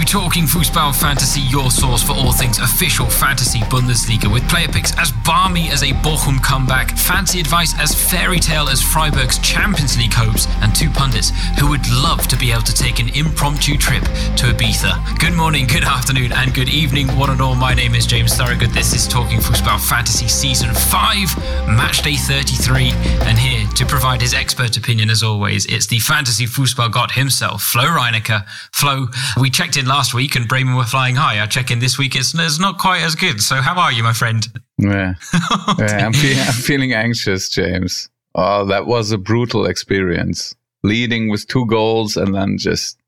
to Talking Fußball Fantasy, your source for all things official fantasy Bundesliga, with player picks as balmy as a Bochum comeback, fancy advice as fairy tale as Freiburg's Champions League hopes, and two pundits who would love to be able to take an impromptu trip to Ibiza. Good morning, good afternoon, and good evening, one and all. My name is James Thorogood. This is Talking Fußball Fantasy Season 5, Match Day 33, and here to provide his expert opinion, as always, it's the Fantasy Fußball God himself, Flo Reinecker. Flo, we checked in last week and Bremen were flying high. I check in this week, it's, it's not quite as good. So, how are you, my friend? Yeah, yeah I'm, fe- I'm feeling anxious, James. Oh, that was a brutal experience. Leading with two goals and then just,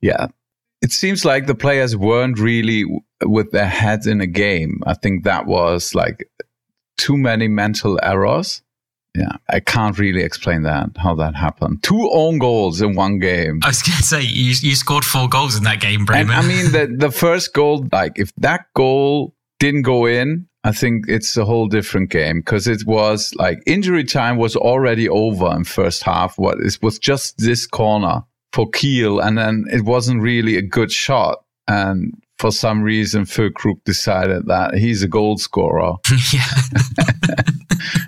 yeah. It seems like the players weren't really with their heads in a game. I think that was like too many mental errors yeah, I can't really explain that how that happened. Two own goals in one game. I was going to say you you scored four goals in that game, Bremen. And, I mean the the first goal, like if that goal didn't go in, I think it's a whole different game because it was like injury time was already over in first half. What it was just this corner for Kiel, and then it wasn't really a good shot. And for some reason, Füllkrug decided that he's a goal scorer.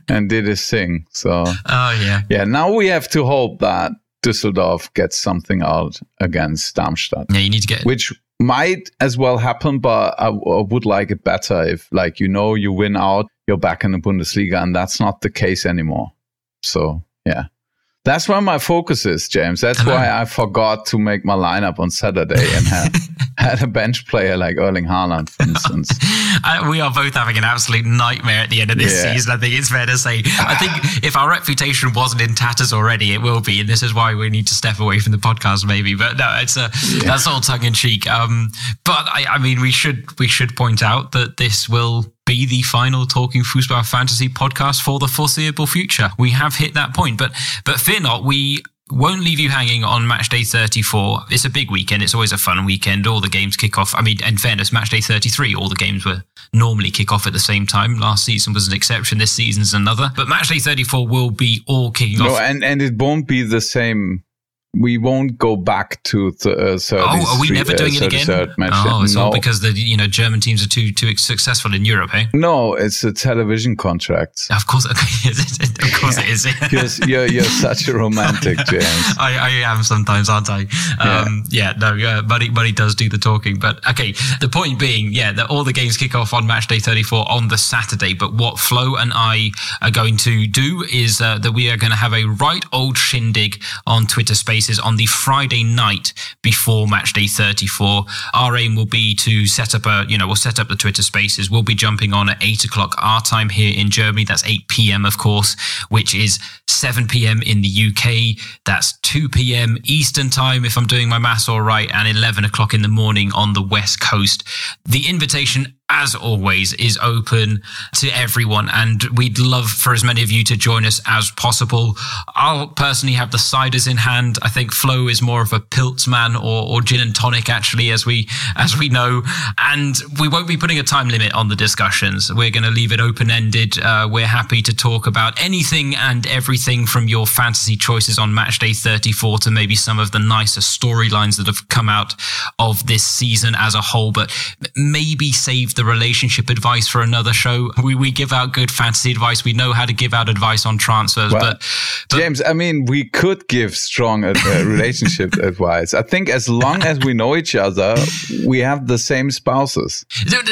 and did his thing. So, oh, yeah. Yeah, now we have to hope that Düsseldorf gets something out against Darmstadt. Yeah, you need to get. Which might as well happen, but I, I would like it better if, like, you know, you win out, you're back in the Bundesliga, and that's not the case anymore. So, yeah. That's where my focus is, James. That's why I forgot to make my lineup on Saturday and had, had a bench player like Erling Haaland, for instance. we are both having an absolute nightmare at the end of this yeah. season. I think it's fair to say. I think if our reputation wasn't in tatters already, it will be, and this is why we need to step away from the podcast, maybe. But no, it's a yeah. that's all tongue in cheek. Um, but I, I mean, we should we should point out that this will be the final Talking Fußball Fantasy podcast for the foreseeable future. We have hit that point, but but fear not, we won't leave you hanging on match day 34. It's a big weekend. It's always a fun weekend. All the games kick off. I mean, in fairness, match day 33, all the games were normally kick off at the same time. Last season was an exception. This season's another. But match day 34 will be all kicking no, off. and, and it won't be the same we won't go back to th- uh, 30, Oh, are we never doing uh, it again? Oh, it's no. all because the you know German teams are too too successful in Europe, eh? No, it's a television contract. Of course, okay. of course it is. you're, you're, you're such a romantic, James. I, I am sometimes, aren't I? Um, yeah. yeah, no, yeah, Buddy, Buddy does do the talking. But okay, the point being, yeah, that all the games kick off on match day 34 on the Saturday. But what Flo and I are going to do is uh, that we are going to have a right old shindig on Twitter Space Spaces on the Friday night before match day 34. Our aim will be to set up a, you know, we'll set up the Twitter Spaces. We'll be jumping on at eight o'clock our time here in Germany. That's 8 p.m., of course, which is 7 p.m. in the UK. That's 2 p.m. Eastern time, if I'm doing my maths all right, and 11 o'clock in the morning on the West Coast. The invitation as always, is open to everyone. And we'd love for as many of you to join us as possible. I'll personally have the ciders in hand. I think Flo is more of a Pils man or, or gin and tonic, actually, as we, as we know. And we won't be putting a time limit on the discussions. We're going to leave it open ended. Uh, we're happy to talk about anything and everything from your fantasy choices on match day 34 to maybe some of the nicer storylines that have come out of this season as a whole, but maybe save the relationship advice for another show. We, we give out good fantasy advice. We know how to give out advice on transfers, well, but, but, James, I mean, we could give strong uh, relationship advice. I think as long as we know each other, we have the same spouses.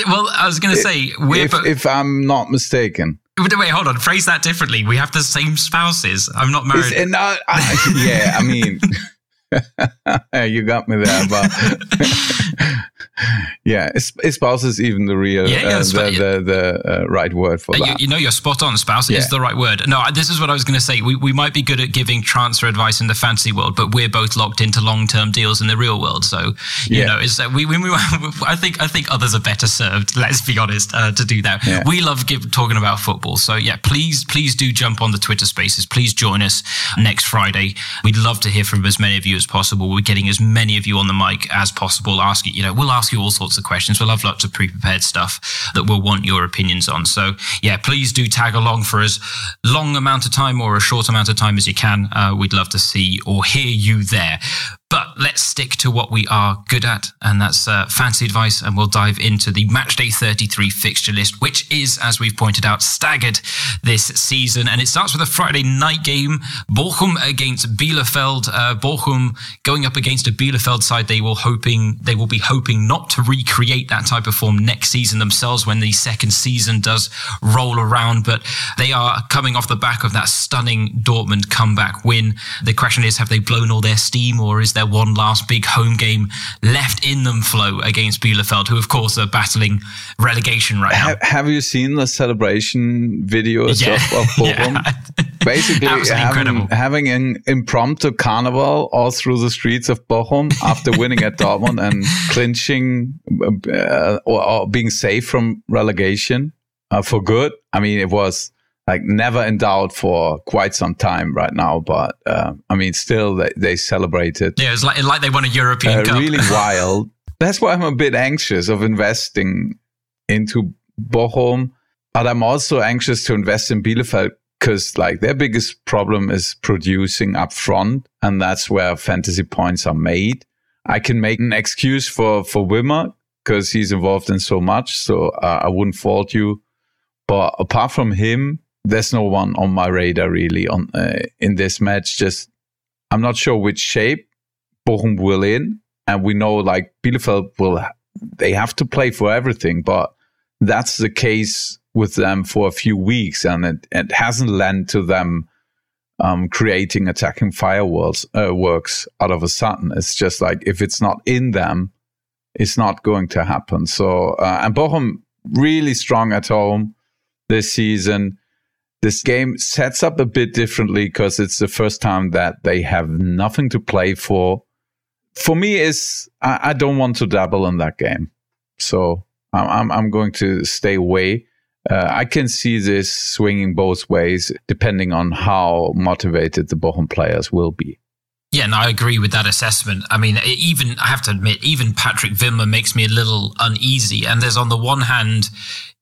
Well, I was going to say, if, if I'm not mistaken. Wait, hold on. Phrase that differently. We have the same spouses. I'm not married. Uh, I, yeah, I mean, you got me there, but yeah, spouse is even the real, yeah, yeah, uh, the, the, the uh, right word for you, that. You know, you're spot on. Spouse yeah. is the right word. No, this is what I was going to say. We, we might be good at giving transfer advice in the fantasy world, but we're both locked into long term deals in the real world. So you know, it's uh, we, we, we, I think I think others are better served. Let's be honest uh, to do that. We love give, talking about football. So yeah, please please do jump on the Twitter Spaces. Please join us next Friday. We'd love to hear from as many of you as possible. We're getting as many of you on the mic as possible. Asking you know, we'll ask you all sorts of questions. We'll have lots of pre-prepared stuff that we'll want your opinions on. So yeah, please do tag along for as long amount of time or a short amount of time as you can. Uh, we'd love to see or hear you there. But let's stick to what we are good at, and that's uh, fancy advice. And we'll dive into the matchday 33 fixture list, which is, as we've pointed out, staggered this season. And it starts with a Friday night game Bochum against Bielefeld. Uh, Bochum going up against a Bielefeld side they will hoping they will be hoping not to recreate that type of form next season themselves when the second season does roll around. But they are coming off the back of that stunning Dortmund comeback win. The question is, have they blown all their steam, or is there one last big home game left in them? Flo against Bielefeld, who of course are battling relegation right now. Have, you seen the celebration videos yeah. of, of Bochum? yeah. Basically, having, having, an impromptu carnival all through the streets of Bochum after winning at Dortmund and clinching uh, or, or, being safe from relegation uh, for good. I mean, it was like never in doubt for quite some time right now. But uh, I mean, still they, they celebrated. Yeah, it's like like they won a European uh, Cup. Really wild. That's why I'm a bit anxious of investing into Bochum, but I'm also anxious to invest in Bielefeld because like their biggest problem is producing up front, and that's where fantasy points are made. I can make an excuse for for Wimmer because he's involved in so much, so uh, I wouldn't fault you. But apart from him, there's no one on my radar really on uh, in this match. Just I'm not sure which shape Bochum will in, and we know like Bielefeld will they have to play for everything, but that's the case with them for a few weeks, and it, it hasn't led to them um, creating attacking fireworks uh, works out of a sudden. It's just like if it's not in them, it's not going to happen. So uh, and Bochum really strong at home this season this game sets up a bit differently because it's the first time that they have nothing to play for. For me, is I, I, don't want to dabble in that game, so I'm I'm going to stay away. Uh, I can see this swinging both ways depending on how motivated the Bochum players will be. Yeah, and I agree with that assessment. I mean, even I have to admit, even Patrick Wimmer makes me a little uneasy. And there's on the one hand,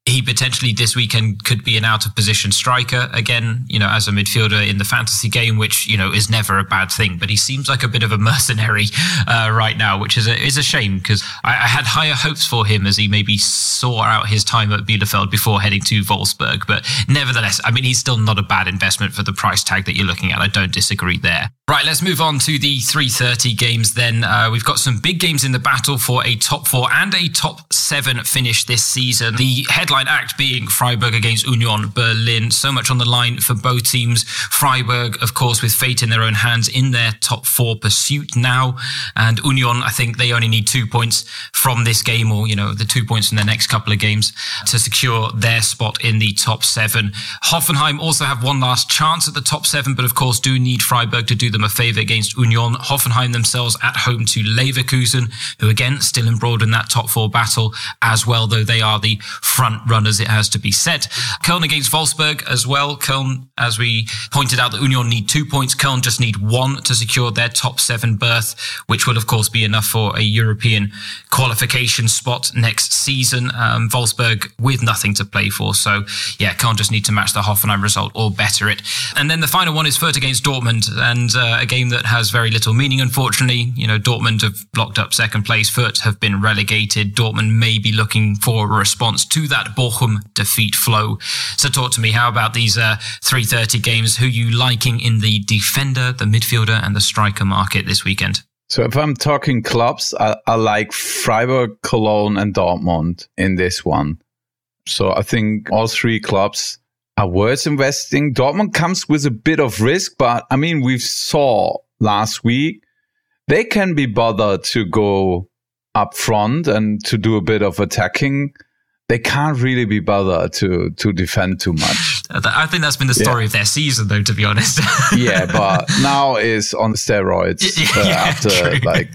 he potentially this weekend could be an out of position striker again, you know, as a midfielder in the fantasy game, which, you know, is never a bad thing. But he seems like a bit of a mercenary uh, right now, which is a, is a shame because I, I, had higher hopes for him as he maybe saw out his time at Bielefeld before heading to Wolfsburg. But nevertheless, I mean, he's still not a bad investment for the price tag that you're looking at. I don't disagree there. Right, let's move on to the 330 games then. Uh, we've got some big games in the battle for a top four and a top seven finish this season. The headline act being Freiburg against Union Berlin. So much on the line for both teams. Freiburg, of course, with fate in their own hands in their top four pursuit now. And Union, I think they only need two points from this game or, you know, the two points in their next couple of games to secure their spot in the top seven. Hoffenheim also have one last chance at the top seven, but of course do need Freiburg to do them a favour against Union. Hoffenheim themselves at home to Leverkusen, who again still embroiled in that top four battle as well, though they are the front runners, it has to be said. Köln against Wolfsburg as well. Köln, as we pointed out, the Union need two points. Köln just need one to secure their top seven berth, which will of course be enough for a European qualification spot next season. Um, Wolfsburg with nothing to play for. So yeah, Köln just need to match the Hoffenheim result or better it. And then the final one is Fürth against Dortmund. And uh, a game that has very little meaning, unfortunately. You know, Dortmund have blocked up second place. Fürth have been relegated. Dortmund may be looking for a response to that Bochum defeat Flo. So talk to me. How about these uh, 330 games? Who you liking in the defender, the midfielder and the striker market this weekend? So if I'm talking clubs, I, I like Freiburg, Cologne and Dortmund in this one. So I think all three clubs are worth investing. Dortmund comes with a bit of risk, but I mean, we saw last week they can be bothered to go up front and to do a bit of attacking. They can't really be bothered to to defend too much. I think that's been the story yeah. of their season, though. To be honest. yeah, but now is on steroids uh, yeah, after true. like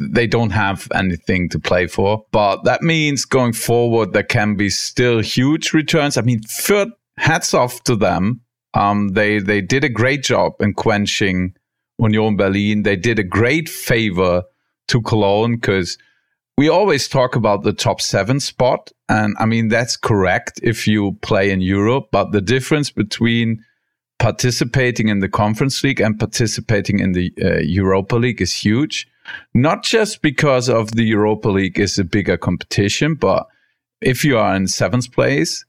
they don't have anything to play for. But that means going forward, there can be still huge returns. I mean, Fürth hats off to them. Um, they they did a great job in quenching Union Berlin. They did a great favor to Cologne because we always talk about the top seven spot, and I mean that's correct if you play in Europe. But the difference between participating in the Conference League and participating in the uh, Europa League is huge. Not just because of the Europa League is a bigger competition, but if you are in seventh place,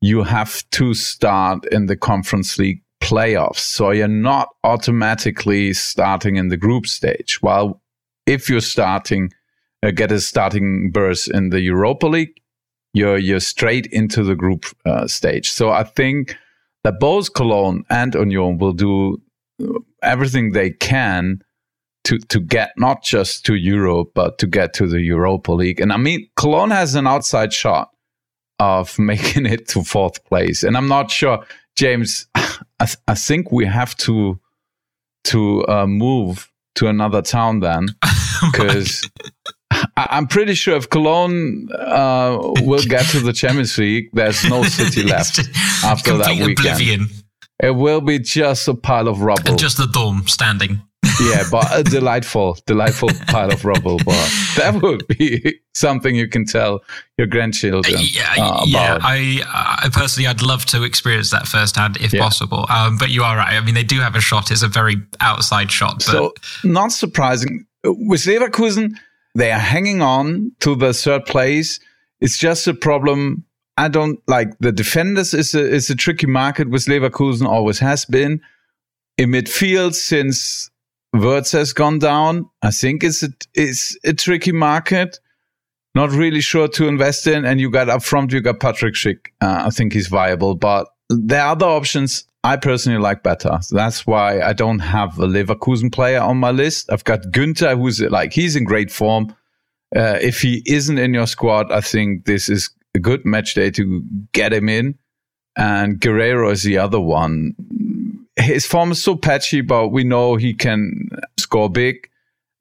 you have to start in the Conference League playoffs. So you're not automatically starting in the group stage. While if you're starting, uh, get a starting berth in the Europa League, you're you're straight into the group uh, stage. So I think that both Cologne and Union will do uh, everything they can to to get not just to Europe but to get to the Europa League. And I mean, Cologne has an outside shot of making it to fourth place, and I'm not sure, James. I, th- I think we have to to uh, move to another town then, because I- am pretty sure if Cologne uh, will get to the Champions League, there's no city left after that weekend. Oblivion. It will be just a pile of rubble. And just the dome standing yeah, but a delightful, delightful pile of rubble. But that would be something you can tell your grandchildren. Yeah, uh, yeah. I, I, personally, I'd love to experience that firsthand if yeah. possible. Um, but you are right. I mean, they do have a shot. It's a very outside shot. But... So, not surprising with Leverkusen, they are hanging on to the third place. It's just a problem. I don't like the defenders is a is a tricky market with Leverkusen. Always has been in midfield since Wirtz has gone down. I think it's a, it's a tricky market. Not really sure to invest in. And you got up front, you got Patrick Schick. Uh, I think he's viable, but the other options I personally like better. So that's why I don't have a Leverkusen player on my list. I've got Günter, who's like, he's in great form. Uh, if he isn't in your squad, I think this is a good match day to get him in. And Guerreiro is the other one his form is so patchy, but we know he can score big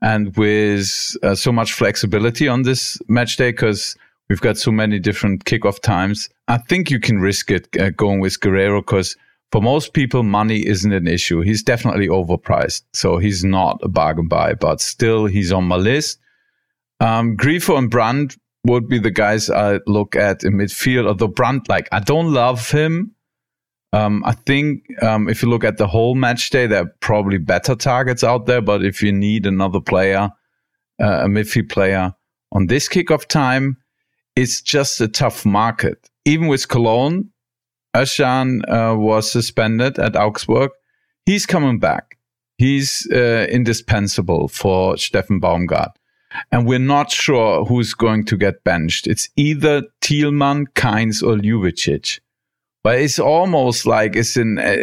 and with uh, so much flexibility on this match day because we've got so many different kickoff times. I think you can risk it uh, going with Guerreiro because for most people, money isn't an issue. He's definitely overpriced, so he's not a bargain buy, but still he's on my list. Um, Grifo and Brandt would be the guys I look at in midfield. Although Brandt, like I don't love him, um, I think um, if you look at the whole match day, there are probably better targets out there. But if you need another player, uh, a midfield player on this kickoff time, it's just a tough market. Even with Cologne, Özcan uh, was suspended at Augsburg. He's coming back. He's uh, indispensable for Steffen Baumgart. And we're not sure who's going to get benched. It's either Thielmann, Kainz, or Ljubicic but it's almost like it's an uh,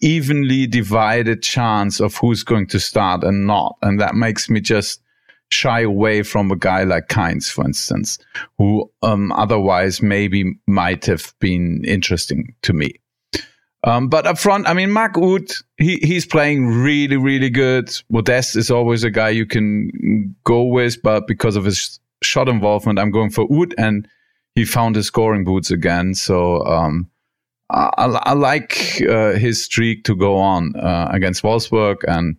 evenly divided chance of who's going to start and not. And that makes me just shy away from a guy like Kainz, for instance, who um, otherwise maybe might have been interesting to me. Um, but up front, I mean, Mark Uth, he, he's playing really, really good. Modest is always a guy you can go with, but because of his shot involvement, I'm going for Uth, and he found his scoring boots again. So, um, I, I like uh, his streak to go on uh, against Wolfsburg, and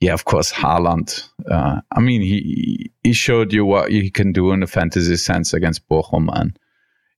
yeah, of course, Haaland. Uh, I mean, he he showed you what he can do in a fantasy sense against Bochum, and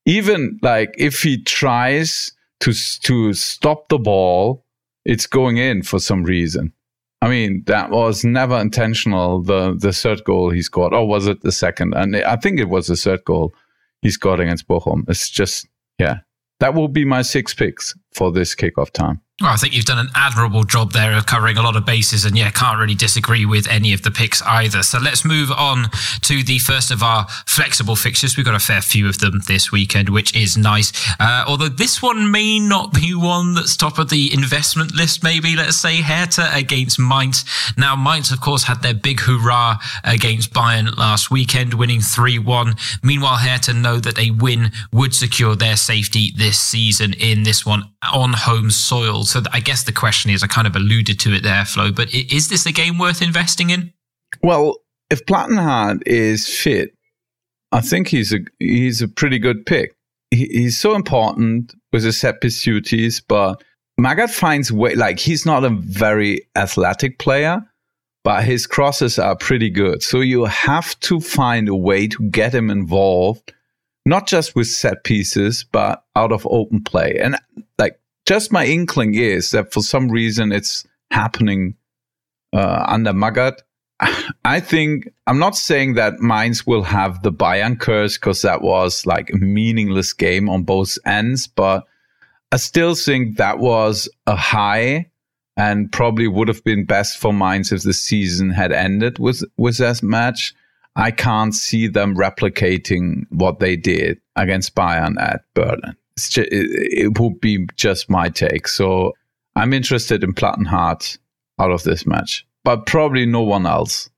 even like if he tries to to stop the ball, it's going in for some reason. I mean, that was never intentional. The the third goal he scored, or was it the second? And I think it was the third goal he scored against Bochum. It's just yeah, that will be my six picks for this kickoff time. Well, I think you've done an admirable job there of covering a lot of bases, and yeah, can't really disagree with any of the picks either. So let's move on to the first of our flexible fixtures. We've got a fair few of them this weekend, which is nice. Uh, although this one may not be one that's top of the investment list, maybe. Let's say Hertha against Mainz. Now, Mainz, of course, had their big hurrah against Bayern last weekend, winning 3 1. Meanwhile, Hertha know that a win would secure their safety this season in this one on home soil. So I guess the question is, I kind of alluded to it there, Flo, but is this a game worth investing in? Well, if Plattenhardt is fit, I think he's a he's a pretty good pick. He, he's so important with his set piece duties, but Magath finds way like he's not a very athletic player, but his crosses are pretty good. So you have to find a way to get him involved, not just with set pieces, but out of open play. And like just my inkling is that for some reason it's happening uh, under Magath. I think I'm not saying that Mainz will have the Bayern curse because that was like a meaningless game on both ends, but I still think that was a high and probably would have been best for Mainz if the season had ended with with that match. I can't see them replicating what they did against Bayern at Berlin. Just, it, would be just my take. So I'm interested in Plattenhardt out of this match, but probably no one else.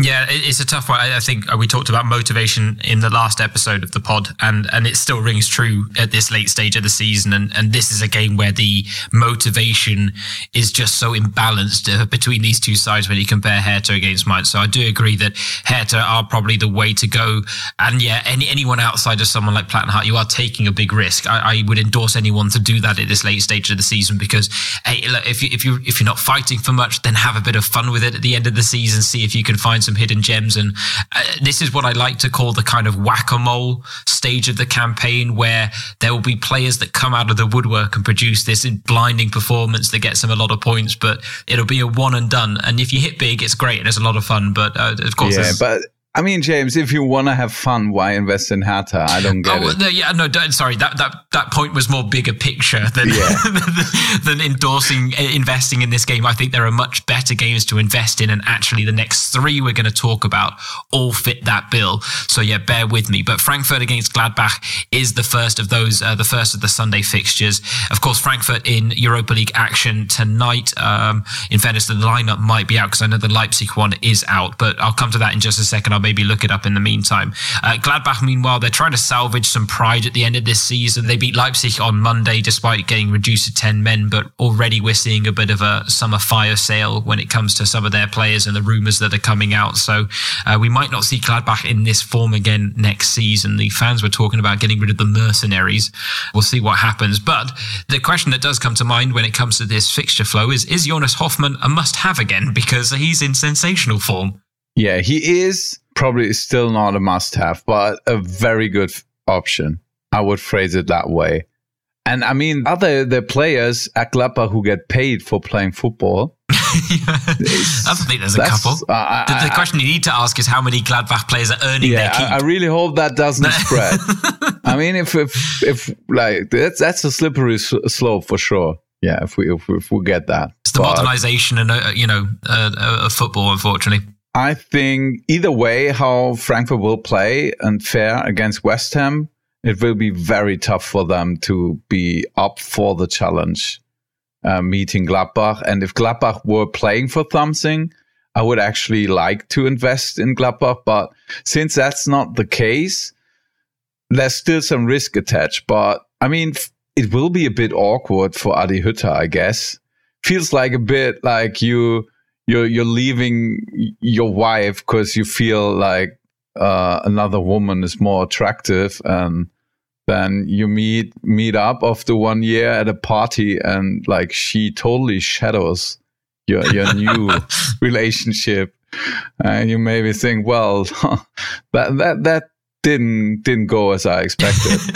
Yeah, it's a tough one. I think we talked about motivation in the last episode of the pod, and and it still rings true at this late stage of the season. And and this is a game where the motivation is just so imbalanced uh, between these two sides when you compare Hertha against Mainz. So I do agree that Hertha are probably the way to go. And yeah, any anyone outside of someone like Plattenhardt, you are taking a big risk. I, I would endorse anyone to do that at this late stage of the season because hey, look, if you if you if you're not fighting for much, then have a bit of fun with it at the end of the season. See if you can find some hidden gems. And uh, this is what I like to call the kind of whack a mole stage of the campaign where there will be players that come out of the woodwork and produce this blinding performance that gets them a lot of points, but it'll be a one and done. And if you hit big, it's great and it's a lot of fun. But uh, of course, yeah, but I mean, James, if you want to have fun, why invest in Hertha? I don't get oh, it. No, yeah, no, sorry. That, that that point was more bigger picture than yeah. than endorsing investing in this game. I think there are much better games to invest in, and actually, the next three we're going to talk about all fit that bill. So yeah, bear with me. But Frankfurt against Gladbach is the first of those, uh, the first of the Sunday fixtures. Of course, Frankfurt in Europa League action tonight. Um, in fairness, the lineup might be out because I know the Leipzig one is out, but I'll come to that in just a second. I'll maybe look it up in the meantime. Uh, Gladbach, meanwhile, they're trying to salvage some pride at the end of this season. They beat Leipzig on Monday despite getting reduced to 10 men, but already we're seeing a bit of a summer fire sale when it comes to some of their players and the rumours that are coming out. So uh, we might not see Gladbach in this form again next season. The fans were talking about getting rid of the mercenaries. We'll see what happens. But the question that does come to mind when it comes to this fixture Flo is is Jonas Hofmann a must have again? Because he's in sensational form. Yeah, he is probably still not a must have, but a very good option. I would phrase it that way. And I mean, other the players at Gladbach who get paid for playing football. I think there's a couple. Uh, the, the, question you need to ask is how many Gladbach players are earning yeah, their keep. I, I really hope that doesn't spread. I mean, if if if like that's that's a slippery slope for sure. Yeah, if we if we, if we get that, it's the but, modernization and uh, you know uh, of football, unfortunately. I think either way, how Frankfurt will play and fare against West Ham, it will be very tough for them to be up for the challenge uh, meeting Gladbach. And if Gladbach were playing for something, I would actually like to invest in Gladbach. But since that's not the case, there's still some risk attached. But I mean, it will be a bit awkward for Adi Hütter, I guess. Feels like a bit like you you're you're leaving your wife because you feel like uh, another woman is more attractive and then you meet meet up after one year at a party and like she totally shadows your your new relationship. And you maybe think well that that that didn't didn't go as i expected.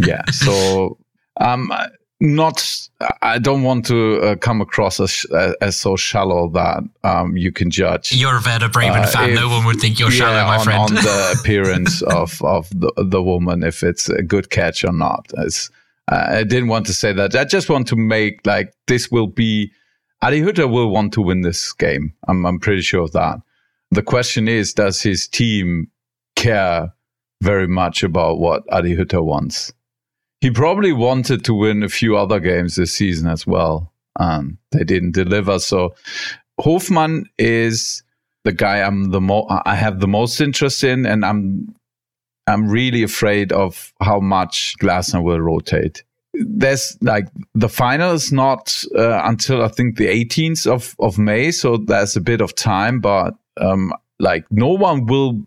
Yeah so um not i don't want to uh, come across as, as so shallow that um, you can judge. You're a Werder Bremen uh, fan. If, no one would think you're yeah, shallow my on, friend. on the appearance of, of the, the woman if it's a good catch or not. As, uh, i didn't want to say that. I just want to make like this will be adi Hütter will want to win this game. I'm, I'm pretty sure of that. The question is does his team care very much about what adi Hütter wants he probably wanted to win a few other games this season as well. and they didn't deliver. So Hofmann is the guy I'm the I have the most interest in, and I'm I'm really afraid of how much Glasner will rotate. There's like the final is not uh, until I think the 18th of, of May, so there's a bit of time. But um, like no one will,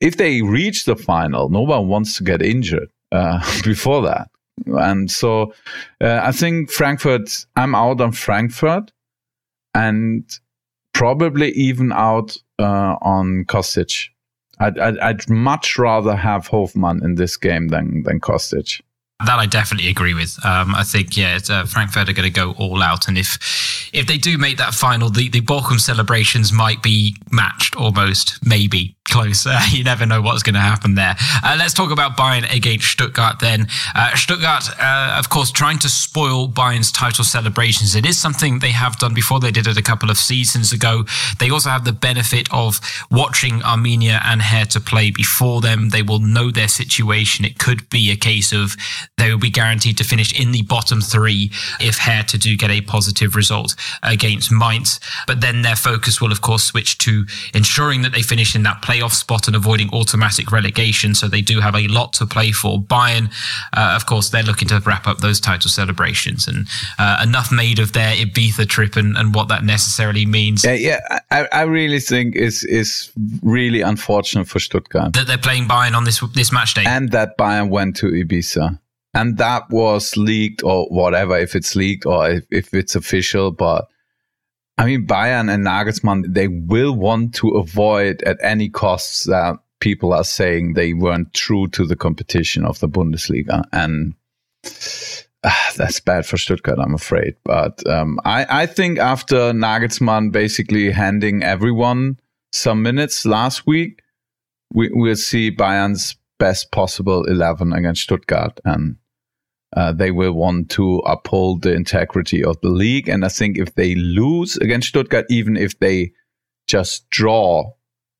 if they reach the final, no one wants to get injured uh, before that. And so uh, I think Frankfurt, I'm out on Frankfurt and probably even out uh, on Kostic. I'd, I'd, I'd, much rather have Hofmann in this game than, than Kostic. That I definitely agree with. Um, I think yeah, uh, Frankfurt are going to go all out, and if if they do make that final, the the Bochum celebrations might be matched almost, maybe close. You never know what's going to happen there. Uh, let's talk about Bayern against Stuttgart then. Uh, Stuttgart, uh, of course, trying to spoil Bayern's title celebrations. It is something they have done before. They did it a couple of seasons ago. They also have the benefit of watching Arminia and Hertha play before them. They will know their situation. It could be a case of they will be guaranteed to finish in the bottom three if Hertha do get a positive result against Mainz. But then their focus will, of course, switch to ensuring that they finish in that playoff spot and avoiding automatic relegation. So they do have a lot to play for. Bayern, uh, of course, they're looking to wrap up those title celebrations and uh, enough made of their Ibiza trip and, and what that necessarily means. Yeah, yeah, I, I really think is is really unfortunate for Stuttgart that they're playing Bayern on this this match day and that Bayern went to Ibiza. And that was leaked or whatever, if it's leaked or if, if it's official, but I mean, Bayern and Nagelsmann, they will want to avoid at any costs that people are saying they weren't true to the competition of the Bundesliga. And uh, that's bad for Stuttgart, I'm afraid. But um, I, I think after Nagelsmann basically handing everyone some minutes last week, we, we'll see Bayern's best possible 11 against Stuttgart. And uh, they will want to uphold the integrity of the league. And I think if they lose against Stuttgart, even if they just draw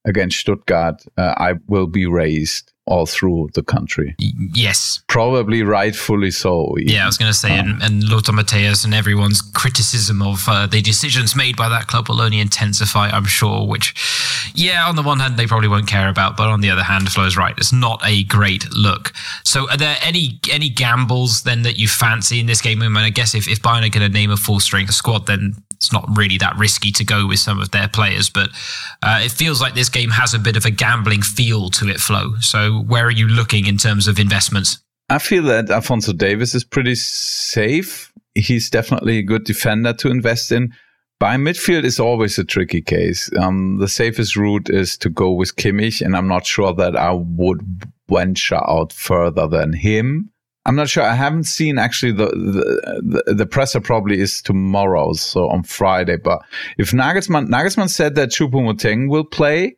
against Stuttgart, uh, I will be raised all through the country. Yes. Probably rightfully so. Even. Yeah, I was going to say, um, and, and Lothar Matthäus and everyone's criticism of uh, the decisions made by that club will only intensify, I'm sure, which, yeah, on the one hand, they probably won't care about, but on the other hand, Flo's right. It's not a great look. So are there any any gambles then that you fancy in this game? I mean, I guess if, if Bayern are going to name a full strength squad, then it's not really that risky to go with some of their players, but uh, it feels like this game has a bit of a gambling feel to it, Flo. So where are you looking in terms of investments? I feel that Alphonso Davies is pretty safe. He's definitely a good defender to invest in. By midfield is always a tricky case. Um, the safest route is to go with Kimmich, and I'm not sure that I would venture out further than him. I'm not sure. I haven't seen actually the, the the, the presser probably is tomorrow, so on Friday. But if Nagelsmann Nagelsmann said that Choupo-Moting will play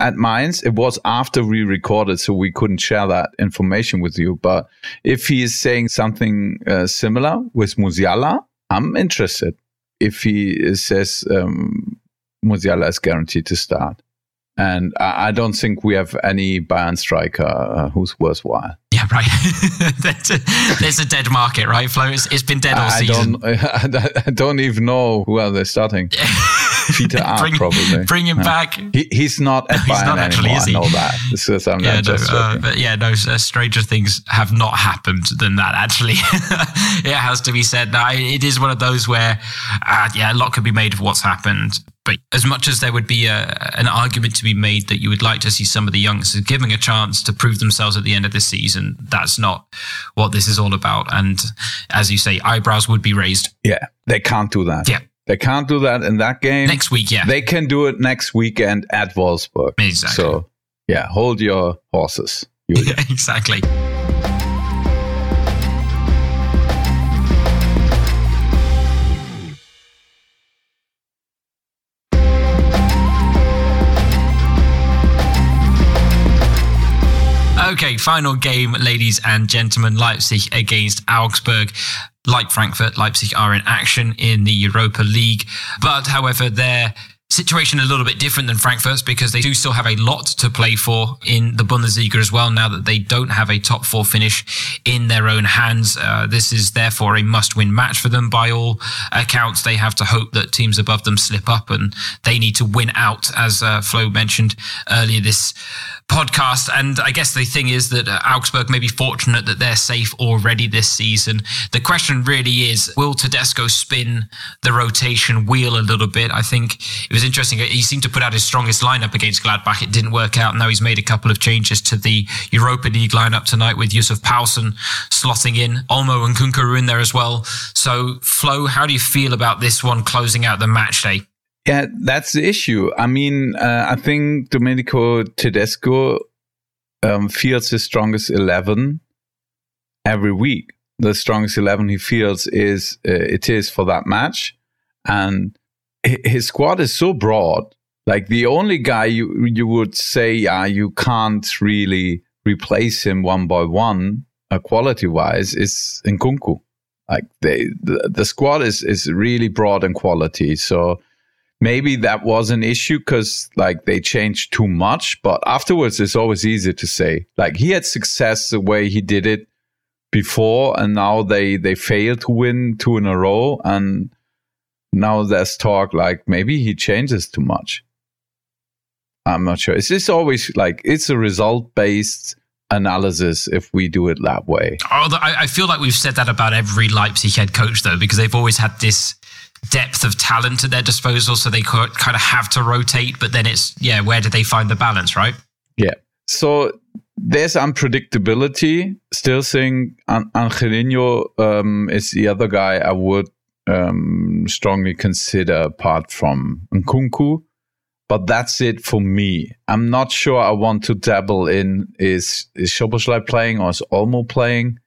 at Mainz, it was after we recorded, so we couldn't share that information with you. But if he is saying something uh, similar with Musiala, I'm interested. If he says um, Musiala is guaranteed to start. And I, don't think we have any Bayern striker uh, who's worthwhile. Right. There's a dead market, right, Flo? It's, it's been dead all I season. Don't, I don't even know who are they starting. Peter Art, bring, probably. Bring him yeah. back. He, he's not at he's not actually, anymore. Is he? I know that. It's just, I'm yeah, no, uh, but yeah, no, uh, stranger things have not happened than that, actually. it has to be said. Now, it is one of those where, uh, yeah, a lot could be made of what's happened. But as much as there would be a, an argument to be made that you would like to see some of the youngsters giving a chance to prove themselves at the end of this season, that's not what this is all about. And as you say, eyebrows would be raised. Yeah, they can't do that. Yeah. They can't do that in that game. Next week, yeah. They can do it next weekend at Wolfsburg. Exactly. So, yeah, hold your horses. Yeah, exactly. Okay, final game, ladies and gentlemen. Leipzig against Augsburg like Frankfurt, Leipzig are in action in the Europa League. But however, their situation a little bit different than Frankfurt's because they do still have a lot to play for in the Bundesliga as well now that they don't have a top four finish in their own hands. Uh, this is therefore a must win match for them by all accounts. They have to hope that teams above them slip up and they need to win out, as uh, Flo mentioned earlier this podcast. And I guess the thing is that uh, Augsburg may be fortunate that they're safe already this season. The question really is will Tedesco spin the rotation wheel a little bit? I think was interesting. He seemed to put out his strongest lineup against Gladbach. It didn't work out. Now he's made a couple of changes to the Europa League lineup tonight with Yussuf Poulsen slotting in. Olmo and Nkunku are in there as well. So, Flo, how do you feel about this one closing out the match day? Yeah, that's the issue. I mean, uh, I think Domenico Tedesco um, feels his strongest 11 every week. The strongest 11 he feels is uh, it is for that match. And his squad is so broad. Like the only guy you, you would say, yeah, you can't really replace him one by one, uh, quality wise, is Nkunku. Like they, the, the squad is, is really broad in quality. So maybe that was an issue because like they changed too much. But afterwards, it's always easy to say like he had success the way he did it before, and now they they failed to win two in a row, and now there's talk like maybe he changes too much. I'm not sure. It's just always like it's a result based analysis if we do it that way. Oh, I feel like we've said that about every Leipzig head coach though, because they've always had this depth of talent at their disposal, so they kind of have to rotate. But then it's yeah, where do they find the balance, right? Yeah. So there's unpredictability. Still think Angelino um, is the other guy I would um, strongly consider apart from Nkunku. But that's it for me. I'm not sure I want to dabble in is is Szoboszlai playing or is Olmo playing?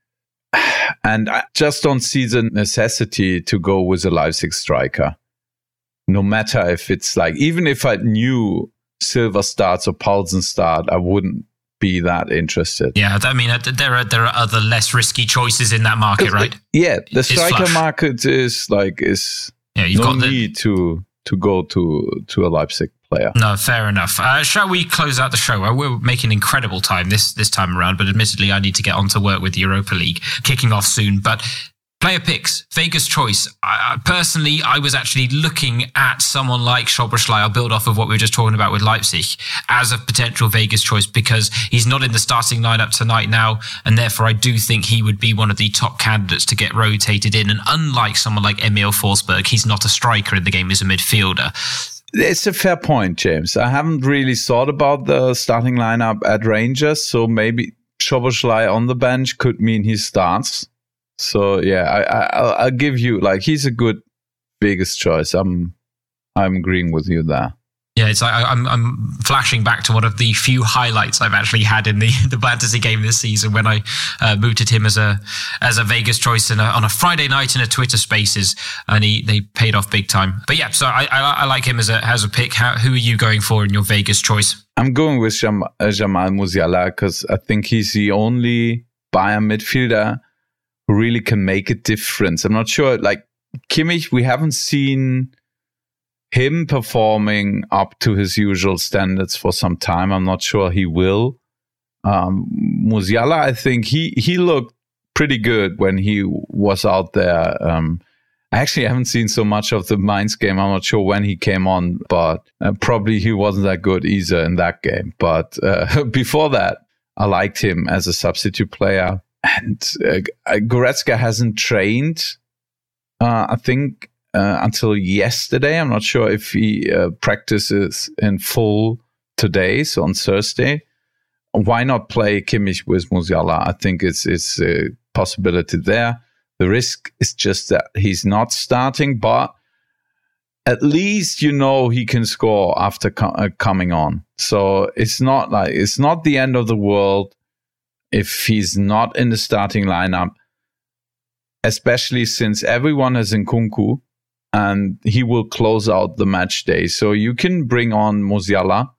And I just don't see the necessity to go with a Leipzig striker. No matter if it's like, even if I knew Silva starts or Poulsen start, I wouldn't be that interested. Yeah, I mean, uh, there are there are other less risky choices in that market, right? yeah, the striker market is like is yeah, you've no got the, need to to go to to a Leipzig player. No, fair enough. Uh, shall we close out the show? Uh, we're making incredible time this this time around, but admittedly, I need to get on to work with the Europa League kicking off soon. But Player picks, Vegas choice. Personally, I was actually looking at someone like Szoboszlai. I'll build off of what we were just talking about with Leipzig as a potential Vegas choice because he's not in the starting lineup tonight now, and therefore I do think he would be one of the top candidates to get rotated in. And unlike someone like Emil Forsberg, he's not a striker in the game; he's a midfielder. It's a fair point, James. I haven't really thought about the starting lineup at Rangers, so maybe Szoboszlai on the bench could mean he starts. So yeah, I, I I'll give you like he's a good Vegas choice. I'm I'm agreeing with you there. Yeah, it's like I'm I'm flashing back to one of the few highlights I've actually had in the the fantasy game this season when I uh, mooted him as a as a Vegas choice a, on a Friday night in a Twitter Spaces, and he they paid off big time. But yeah, so I I, I like him as a as a pick. How, who are you going for in your Vegas choice? I'm going with Jam- uh, Jamal Musiala because I think he's the only Bayern midfielder really can make a difference. I'm not sure like Kimmich, we haven't seen him performing up to his usual standards for some time. I'm not sure he will. Um, Musiala, I think he he looked pretty good when he was out there. Um, I actually haven't seen so much of the Mainz game. I'm not sure when he came on, but uh, probably he wasn't that good either in that game. But uh, before that, I liked him as a substitute player. And uh, Goretzka hasn't trained, uh, I think, uh, until yesterday. I'm not sure if he uh, practices in full today, so on Thursday. Why not play Kimmich with Musiala? I think it's it's a possibility there. The risk is just that he's not starting, but at least you know he can score after uh, coming on. So it's not like it's not the end of the world if he's not in the starting lineup, especially since everyone has Nkunku and he will close out the match day. So you can bring on Musiala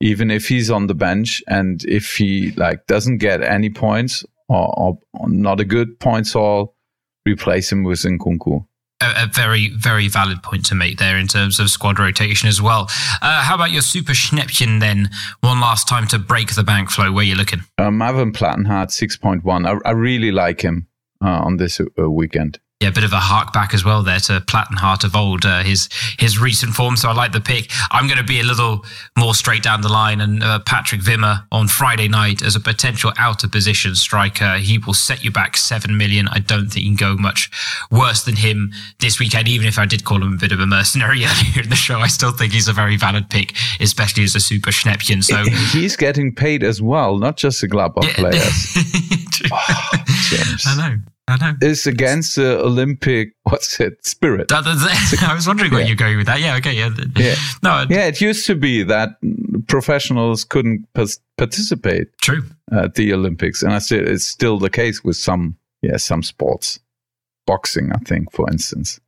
even if he's on the bench and if he like doesn't get any points or, or not a good points all, replace him with Nkunku. A, a, very, very valid point to make there in terms of squad rotation as well. Uh, how about your Super Schnäppchen then? One last time to break the bank Flo. Where you looking? Um, Marvin Plattenhardt, 6.1. I, I really like him uh, on this uh, weekend yeah, a bit of a hark back as well there to Plattenhardt of old, uh, his his recent form. So I like the pick. I'm going to be a little more straight down the line. And uh, Patrick Wimmer on Friday night as a potential out of position striker, he will set you back seven million. I don't think you can go much worse than him this weekend. Even if I did call him a bit of a mercenary earlier in the show, I still think he's a very valid pick, especially as a super Schnäppchen. So he's getting paid as well, not just the Gladbach yeah. players. oh, I know. Is against the Olympic. What's it? Spirit. That, I was wondering where yeah. you're going with that. Yeah. Okay. Yeah. Yeah. No. Yeah. It used to be that professionals couldn't participate. True. At the Olympics, and I said it's still the case with some. Yeah, some sports, boxing, I think, for instance.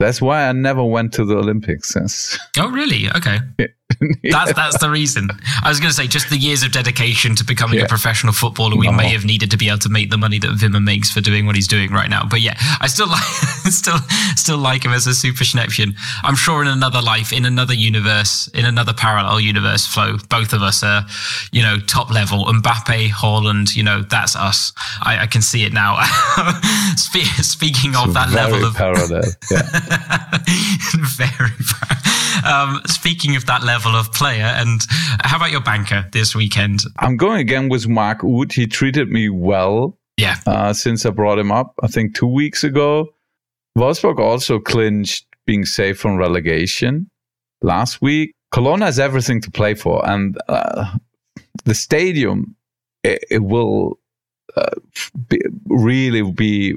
That's why I never went to the Olympics. oh, really? Okay. That's that's the reason. I was going to say just the years of dedication to becoming yeah. a professional footballer. We may have needed to be able to make the money that Wimmer makes for doing what he's doing right now. But yeah, I still like still still like him as a super Schnäppchen. I'm sure in another life, in another universe, in another parallel universe, Flo. Both of us are, you know, top level. Mbappe, Haaland, you know, that's us. I, I can see it now. Speaking of that level of parallel, yeah. very. Um, speaking of that level of player, and how about your banker this weekend? I'm going again with Mark Uth. He treated me well. Yeah. Uh, since I brought him up, I think two weeks ago. Wolfsburg also clinched being safe from relegation last week. Cologne has everything to play for, and uh, the stadium it, it will uh, be, really be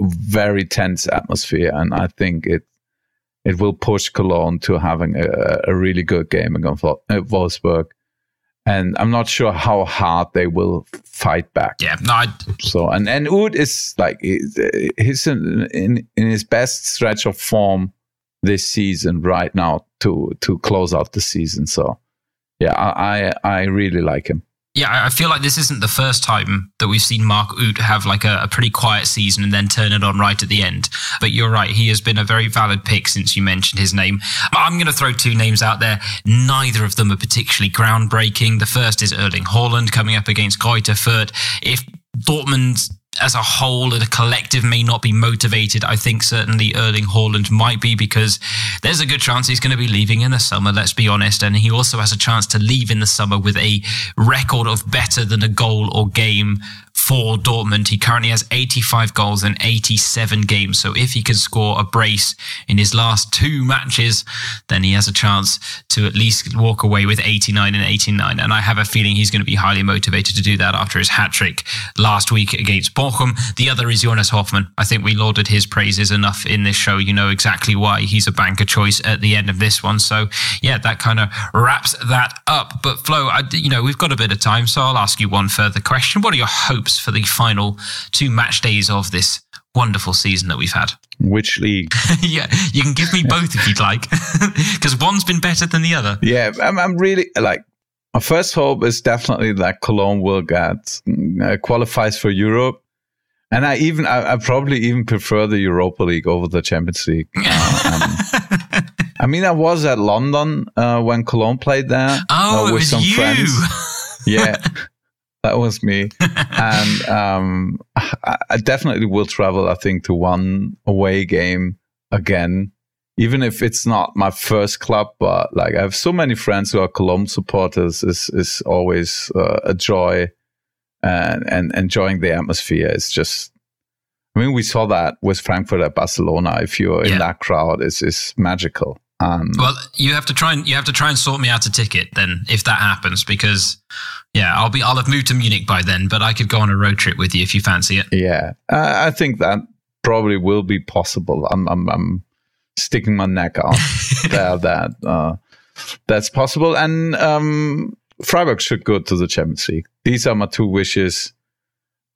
very tense atmosphere, and I think it it will push Cologne to having a, a really good game against uh, Wolfsburg. And I'm not sure how hard they will fight back. Yeah, no. I'd... So and and Uth is like he's in, in in his best stretch of form this season right now to to close out the season. So yeah, I I, I really like him. Yeah, I feel like this isn't the first time that we've seen Mark Uth have like a, a, pretty quiet season and then turn it on right at the end. But you're right, he has been a very valid pick since you mentioned his name. I'm going to throw two names out there. Neither of them are particularly groundbreaking. The first is Erling Haaland coming up against Greuther Fürth. If Dortmund as a whole, a collective may not be motivated. I think certainly Erling Haaland might be because there's a good chance he's going to be leaving in the summer, let's be honest. And he also has a chance to leave in the summer with a record of better than a goal or game for Dortmund. He currently has 85 goals in 87 games. So if he can score a brace in his last two matches, then he has a chance to at least walk away with 89 and 89. And I have a feeling he's going to be highly motivated to do that after his hat trick last week against Bochum. The other is Jonas Hofmann. I think we lauded his praises enough in this show. You know exactly why he's a banker choice at the end of this one. So yeah, that kind of wraps that up. But Flo, I, you know, we've got a bit of time, so I'll ask you one further question. What are your hopes for the final two match days of this wonderful season that we've had. Which league? yeah, you can give me both if you'd like, because one's been better than the other. Yeah, I'm, I'm really like my first hope is definitely that Cologne will get uh, qualifies for Europe. And I even, I, I, probably even prefer the Europa League over the Champions League. Uh, um, I mean, I was at London uh, when Cologne played there oh, uh, with some you. friends. Yeah, that was me. and um, I definitely will travel, I think, to one away game again, even if it's not my first club. But like, I have so many friends who are Cologne supporters. is is always uh, a joy, and and enjoying the atmosphere. It's just. I mean, we saw that with Frankfurt at Barcelona. If you're yeah. in that crowd, it's, it's magical. Um, well, you have to try and you have to try and sort me out a ticket then, if that happens, because yeah, I'll be I'll have moved to Munich by then, but I could go on a road trip with you if you fancy it. Yeah, uh, I think that probably will be possible. I'm I'm, I'm sticking my neck out there that uh, that's possible, and um, Freiburg should go to the Champions League. These are my two wishes.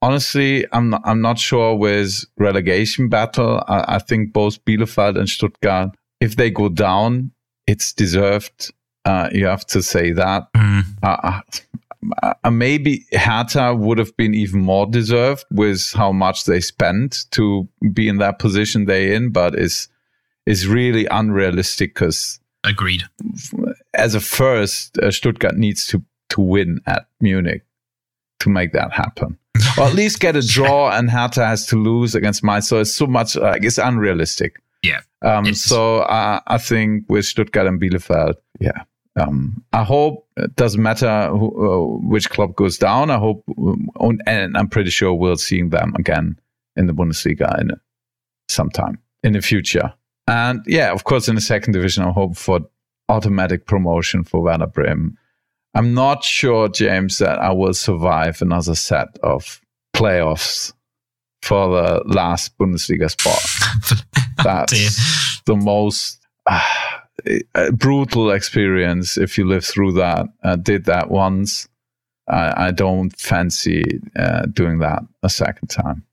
Honestly, I'm not, I'm not sure with relegation battle. I, I think both Bielefeld and Stuttgart, if they go down, it's deserved. Uh, you have to say that. Mm. Uh, uh, maybe Hertha would have been even more deserved with how much they spent to be in that position they in, but is is really unrealistic because agreed. As a first, uh, Stuttgart needs to to win at Munich to make that happen, or at least get a draw, and Hertha has to lose against Mainz. So it's so much like it's unrealistic. Yeah. Um, so uh, I think with Stuttgart and Bielefeld, yeah, um, I hope it doesn't matter who, uh, which club goes down. I hope, um, and I'm pretty sure we'll see them again in the Bundesliga in sometime in the future. And yeah, of course, in the second division, I hope for automatic promotion for Werder Bremen. I'm not sure, James, that I will survive another set of playoffs for the last Bundesliga spot. That's the most uh, brutal experience if you live through that. I did that once. I, I don't fancy uh, doing that a second time.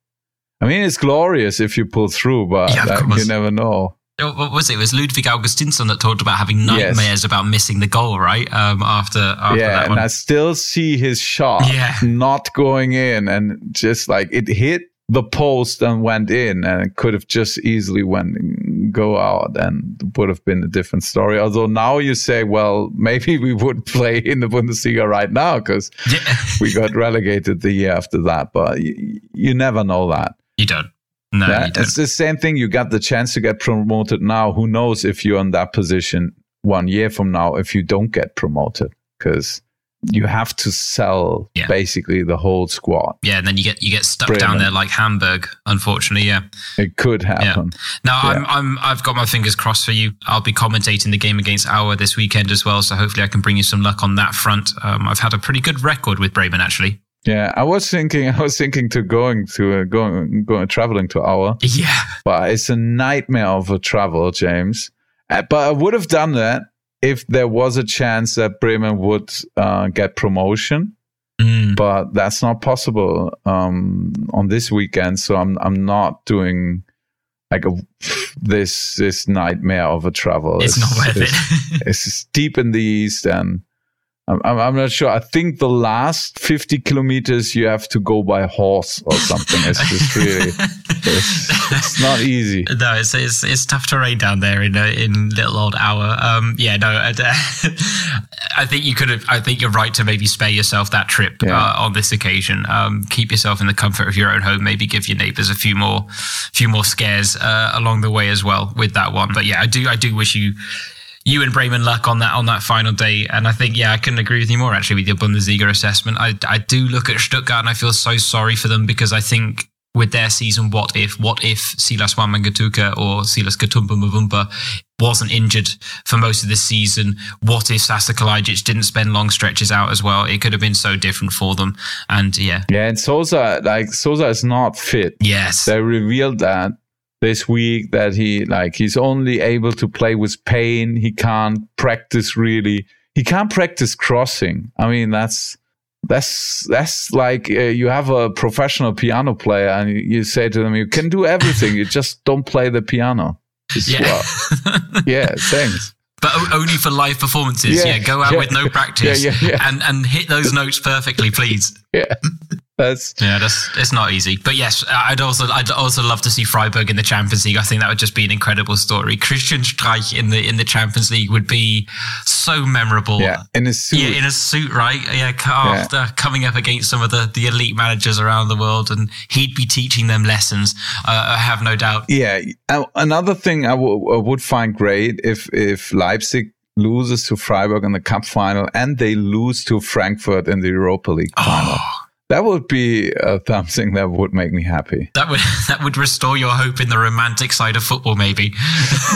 I mean, it's glorious if you pull through, but yeah, you never know. What was it? It was Ludwig Augustinsson that talked about having nightmares yes. about missing the goal, right? Um, after, after yeah, and I still see his shot yeah. not going in, and just like it hit the post and went in, and it could have just easily went go out, and would have been a different story. Although now you say, well, maybe we would play in the Bundesliga right now because yeah. we got relegated the year after that, but you, you never know that. You don't. No, yeah, it's the same thing. You got the chance to get promoted now. Who knows if you're in that position one year from now if you don't get promoted? Because you have to sell yeah. basically the whole squad. Yeah, and then you get you get stuck down there like Hamburg. Unfortunately, yeah, it could happen. Yeah. Now yeah. I'm I'm I've got my fingers crossed for you. I'll be commentating the game against Aue this weekend as well, so hopefully I can bring you some luck on that front. Um, I've had a pretty good record with Bremen actually. Yeah, I was thinking, I was thinking to going to uh, going going traveling to Aue. Yeah, but it's a nightmare of a travel, James. Uh, but I would have done that if there was a chance that Bremen would uh, get promotion. Mm. But that's not possible um, on this weekend, so I'm I'm not doing like a this this nightmare of a travel. It's, it's not worth it's, it. it's deep in the east and I'm, I'm not sure. I think the last 50 kilometers you have to go by horse or something. It's just really, it's, it's, not easy. No, it's, it's, it's tough terrain down there in uh, in little old Aue. Um, yeah, no, uh, I think you could have, I think you're right to maybe spare yourself that trip yeah. uh, on this occasion. Um, keep yourself in the comfort of your own home. Maybe give your neighbors a few more, a few more scares uh, along the way as well with that one. But yeah, I do, I do wish you you and Bremen luck on that on that final day. And I think, yeah, I couldn't agree with you more actually with your Bundesliga assessment. I, I do look at Stuttgart and I feel so sorry for them because I think with their season, what if, what if Silas Wamangituka or Silas Katompa Mvumpa wasn't injured for most of the season? What if Sasa Kalajdzic didn't spend long stretches out as well? It could have been so different for them. And yeah. Yeah. And Sosa, like Sosa is not fit. Yes. They revealed that this week that he like he's only able to play with pain. He can't practice really. He can't practice crossing. I mean, that's that's that's like uh, you have a professional piano player and you say to them, you can do everything. you just don't play the piano. yeah. yeah. Thanks but only for live performances. Yeah, yeah go out yeah, with no practice yeah, and and hit those notes perfectly, please. Yeah. That's yeah, that's it's not easy. But yes, I'd also I'd also love to see Freiburg in the Champions League. I think that would just be an incredible story. Christian Streich in the in the Champions League would be so memorable. Yeah, in a suit. Yeah, in a suit, right? Yeah, after yeah. coming up against some of the the elite managers around the world, and he'd be teaching them lessons. Uh, I have no doubt. Yeah, another thing I, w- I would find great if if Leipzig loses to Freiburg in the cup final and they lose to Frankfurt in the Europa League final. Oh that would be uh, something that would make me happy. That would that would restore your hope in the romantic side of football, maybe.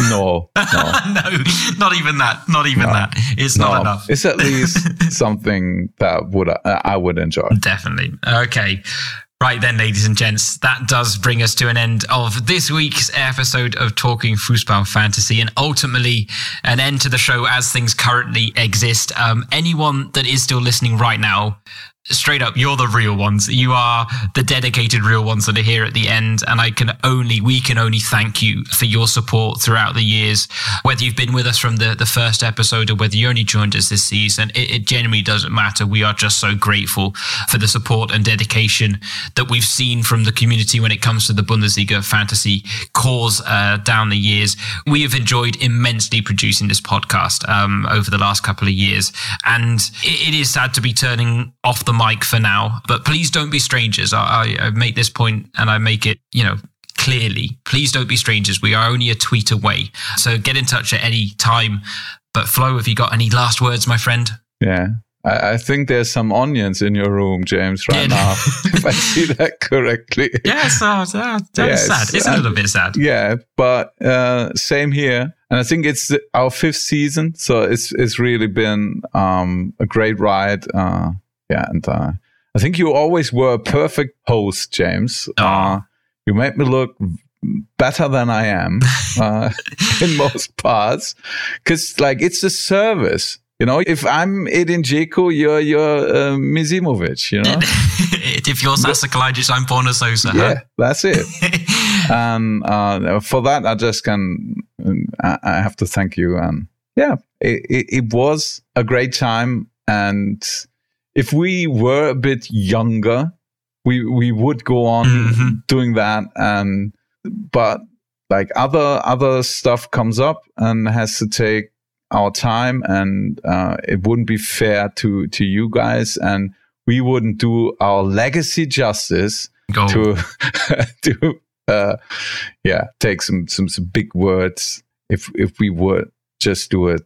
No, no, no not even that. Not even no, that. It's no. not enough. It's at least something that would uh, I would enjoy. Definitely. Okay. Right then, ladies and gents, that does bring us to an end of this week's episode of Talking Fußball Fantasy and ultimately an end to the show as things currently exist. Um, anyone that is still listening right now, straight up, you're the real ones. You are the dedicated real ones that are here at the end. And I can only, we can only thank you for your support throughout the years. Whether you've been with us from the, the first episode or whether you only joined us this season, it, it genuinely doesn't matter. We are just so grateful for the support and dedication that we've seen from the community when it comes to the Bundesliga fantasy cause uh, down the years. We have enjoyed immensely producing this podcast um, over the last couple of years. And it, it is sad to be turning off the mic for now, but please don't be strangers. I, I, make this point and I make it, you know, clearly. Please don't be strangers. We are only a tweet away. So get in touch at any time. But Flo, have you got any last words, my friend? Yeah. I, I think there's some onions in your room, James, right yeah. now. if I see that correctly. Yes, uh, that, that yes, sad. It's a little bit sad. Yeah, but uh, same here. And I think it's our fifth season, so it's it's really been um, a great ride. Uh, yeah, and uh, I think you always were a perfect host, James. Oh. Uh, You made me look better than I am uh, in most parts, because like it's a service. You know, if I'm Edin Dzeko, you're you're uh, Misimovic. You know, if you're Sasa Kalajdzic, I'm Borna Sosa. Yeah, huh? that's it. and uh, for that, I just can I, I have to thank you. And yeah, it, it, it was a great time. And if we were a bit younger, we we would go on mm-hmm. doing that. And but like other other stuff comes up and has to take our time and uh, it wouldn't be fair to to you guys and we wouldn't do our legacy justice Go. to to uh, yeah take some, some some big words if if we would just do it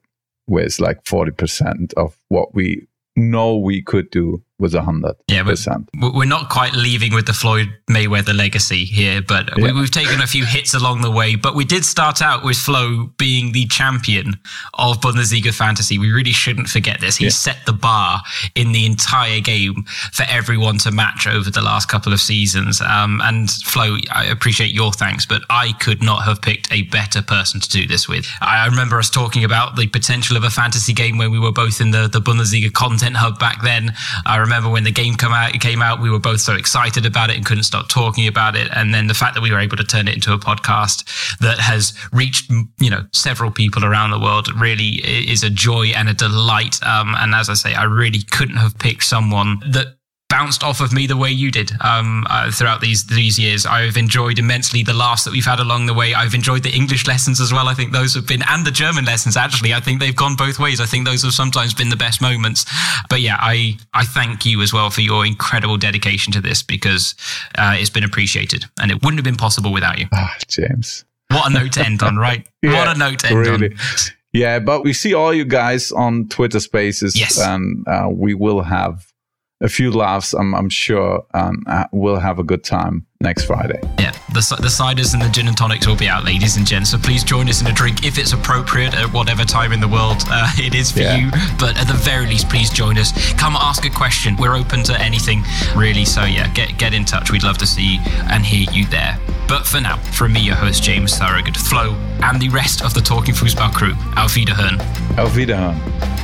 with like 40% of what we know we could do was 100%. Yeah, but we're not quite leaving with the Floyd Mayweather legacy here, but yeah. we, have taken a few hits along the way. But we did start out with Flo being the champion of Bundesliga fantasy. We really shouldn't forget this. He yeah. set the bar in the entire game for everyone to match over the last couple of seasons. Um, and Flo, I appreciate your thanks, but I could not have picked a better person to do this with. I remember us talking about the potential of a fantasy game when we were both in the, the Bundesliga content hub back then. I remember remember when the game come out, it came out, we were both so excited about it and couldn't stop talking about it. And then the fact that we were able to turn it into a podcast that has reached, you know, several people around the world really is a joy and a delight. Um, and as I say, I really couldn't have picked someone that bounced off of me the way you did um, uh, throughout these these years. I've enjoyed immensely the laughs that we've had along the way. I've enjoyed the English lessons as well. I think those have been, and the German lessons actually. I think they've gone both ways. I think those have sometimes been the best moments. But yeah, I I thank you as well for your incredible dedication to this because uh, it's been appreciated, and it wouldn't have been possible without you. Ah, James. What a note to end on, right? yeah, what a note to end really. on. Yeah, but we see all you guys on Twitter Spaces, yes. and uh, we will have a few laughs, I'm, I'm sure um, uh, we'll have a good time next Friday. Yeah, the, the ciders and the gin and tonics will be out, ladies and gents. So please join us in a drink if it's appropriate at whatever time in the world uh, it is for yeah. you. But at the very least, please join us. Come ask a question. We're open to anything, really. So yeah, get get in touch. We'd love to see and hear you there. But for now, from me, your host James Thorogood, Flo, and the rest of the Talking Fußball crew, Auf Wiederhören. Auf Wiederhören.